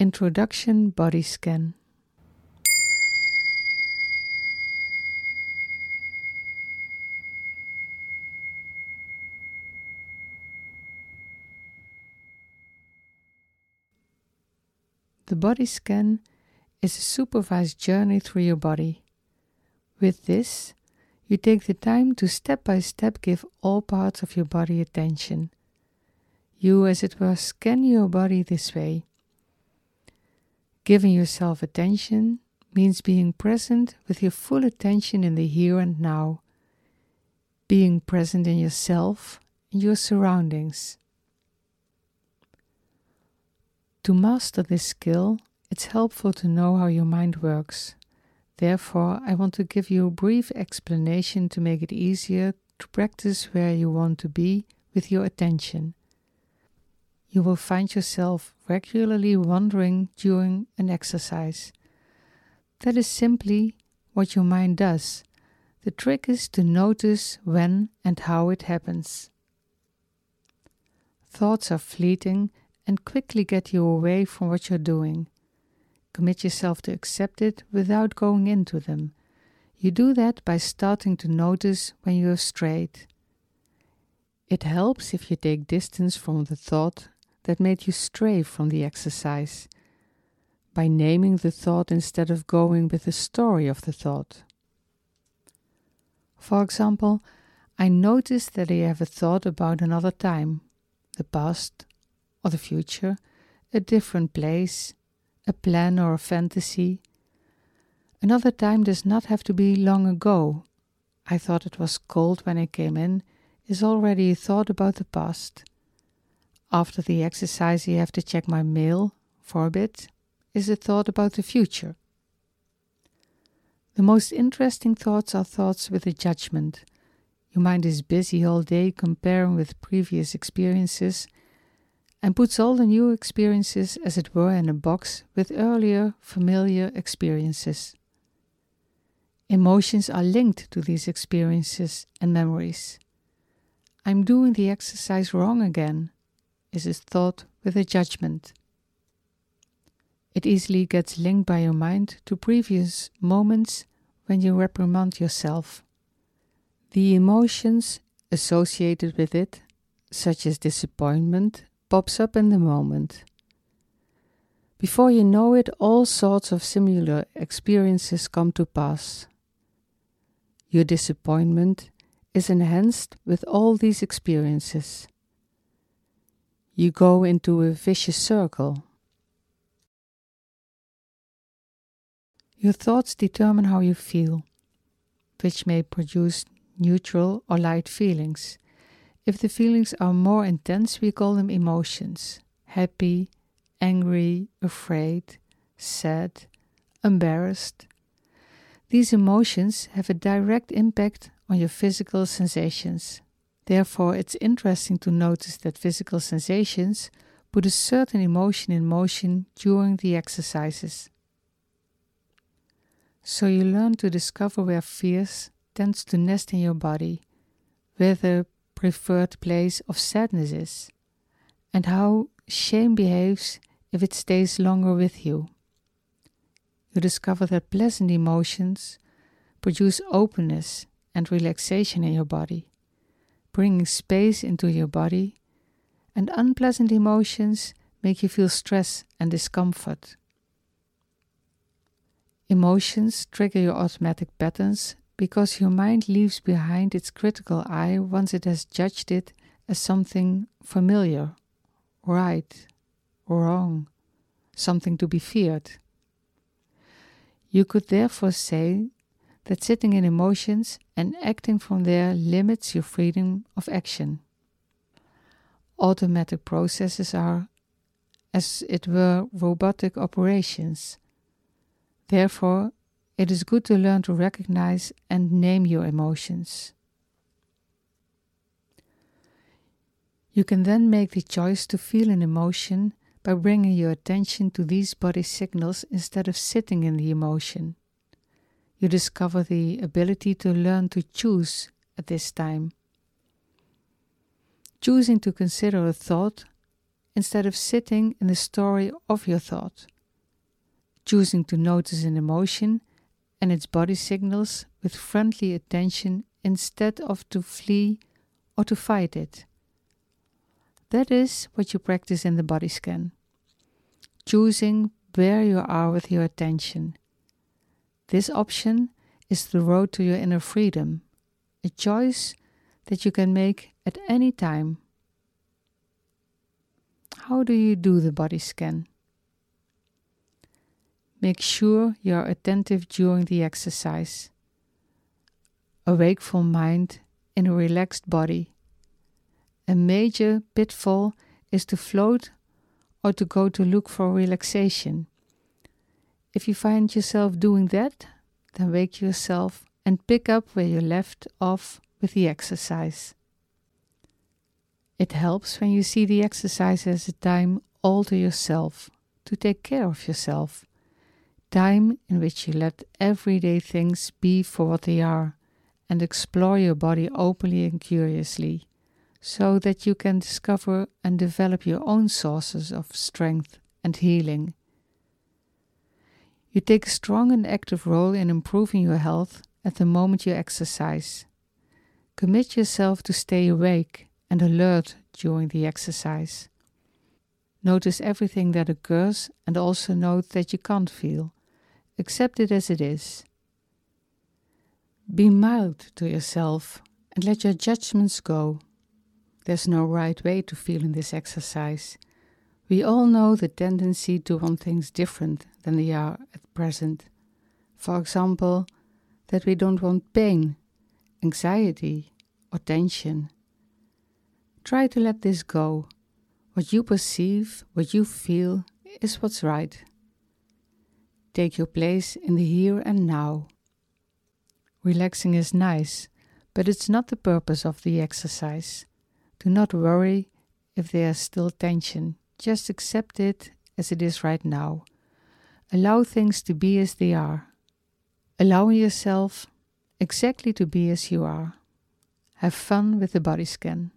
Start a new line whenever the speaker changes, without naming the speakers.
Introduction Body Scan The body scan is a supervised journey through your body. With this, you take the time to step by step give all parts of your body attention. You, as it were, scan your body this way. Giving yourself attention means being present with your full attention in the here and now, being present in yourself and your surroundings. To master this skill, it's helpful to know how your mind works. Therefore, I want to give you a brief explanation to make it easier to practice where you want to be with your attention. You will find yourself regularly wandering during an exercise. That is simply what your mind does. The trick is to notice when and how it happens. Thoughts are fleeting and quickly get you away from what you're doing. Commit yourself to accept it without going into them. You do that by starting to notice when you're straight. It helps if you take distance from the thought that made you stray from the exercise by naming the thought instead of going with the story of the thought. For example, I noticed that I have a thought about another time, the past or the future, a different place, a plan or a fantasy. Another time does not have to be long ago. I thought it was cold when I came in, is already a thought about the past. After the exercise, I have to check my mail for a bit, is a thought about the future. The most interesting thoughts are thoughts with a judgment. Your mind is busy all day comparing with previous experiences and puts all the new experiences, as it were, in a box with earlier familiar experiences. Emotions are linked to these experiences and memories. I'm doing the exercise wrong again, is a thought with a judgment. It easily gets linked by your mind to previous moments when you reprimand yourself. The emotions associated with it, such as disappointment pops up in the moment. Before you know it, all sorts of similar experiences come to pass. Your disappointment is enhanced with all these experiences. You go into a vicious circle. Your thoughts determine how you feel, which may produce neutral or light feelings. If the feelings are more intense, we call them emotions happy, angry, afraid, sad, embarrassed. These emotions have a direct impact on your physical sensations. Therefore, it's interesting to notice that physical sensations put a certain emotion in motion during the exercises. So you learn to discover where fears tends to nest in your body, where the preferred place of sadness is, and how shame behaves if it stays longer with you. You discover that pleasant emotions produce openness and relaxation in your body, bringing space into your body, and unpleasant emotions make you feel stress and discomfort. Emotions trigger your automatic patterns because your mind leaves behind its critical eye once it has judged it as something familiar, right, wrong, something to be feared. You could therefore say that sitting in emotions and acting from there limits your freedom of action. Automatic processes are, as it were, robotic operations. Therefore, it is good to learn to recognize and name your emotions. You can then make the choice to feel an emotion by bringing your attention to these body signals instead of sitting in the emotion. You discover the ability to learn to choose at this time. Choosing to consider a thought instead of sitting in the story of your thought. Choosing to notice an emotion and its body signals with friendly attention instead of to flee or to fight it. That is what you practice in the body scan. Choosing where you are with your attention. This option is the road to your inner freedom, a choice that you can make at any time. How do you do the body scan? Make sure you are attentive during the exercise. A wakeful mind in a relaxed body. A major pitfall is to float or to go to look for relaxation. If you find yourself doing that, then wake yourself and pick up where you left off with the exercise. It helps when you see the exercise as a time all to yourself, to take care of yourself. Time in which you let everyday things be for what they are and explore your body openly and curiously, so that you can discover and develop your own sources of strength and healing. You take a strong and active role in improving your health at the moment you exercise. Commit yourself to stay awake and alert during the exercise. Notice everything that occurs and also note that you can't feel. Accept it as it is. Be mild to yourself and let your judgments go. There's no right way to feel in this exercise. We all know the tendency to want things different than they are at present. For example, that we don't want pain, anxiety, or tension. Try to let this go. What you perceive, what you feel, is what's right. Take your place in the here and now. Relaxing is nice, but it's not the purpose of the exercise. Do not worry if there is still tension. Just accept it as it is right now. Allow things to be as they are. Allowing yourself exactly to be as you are. Have fun with the body scan.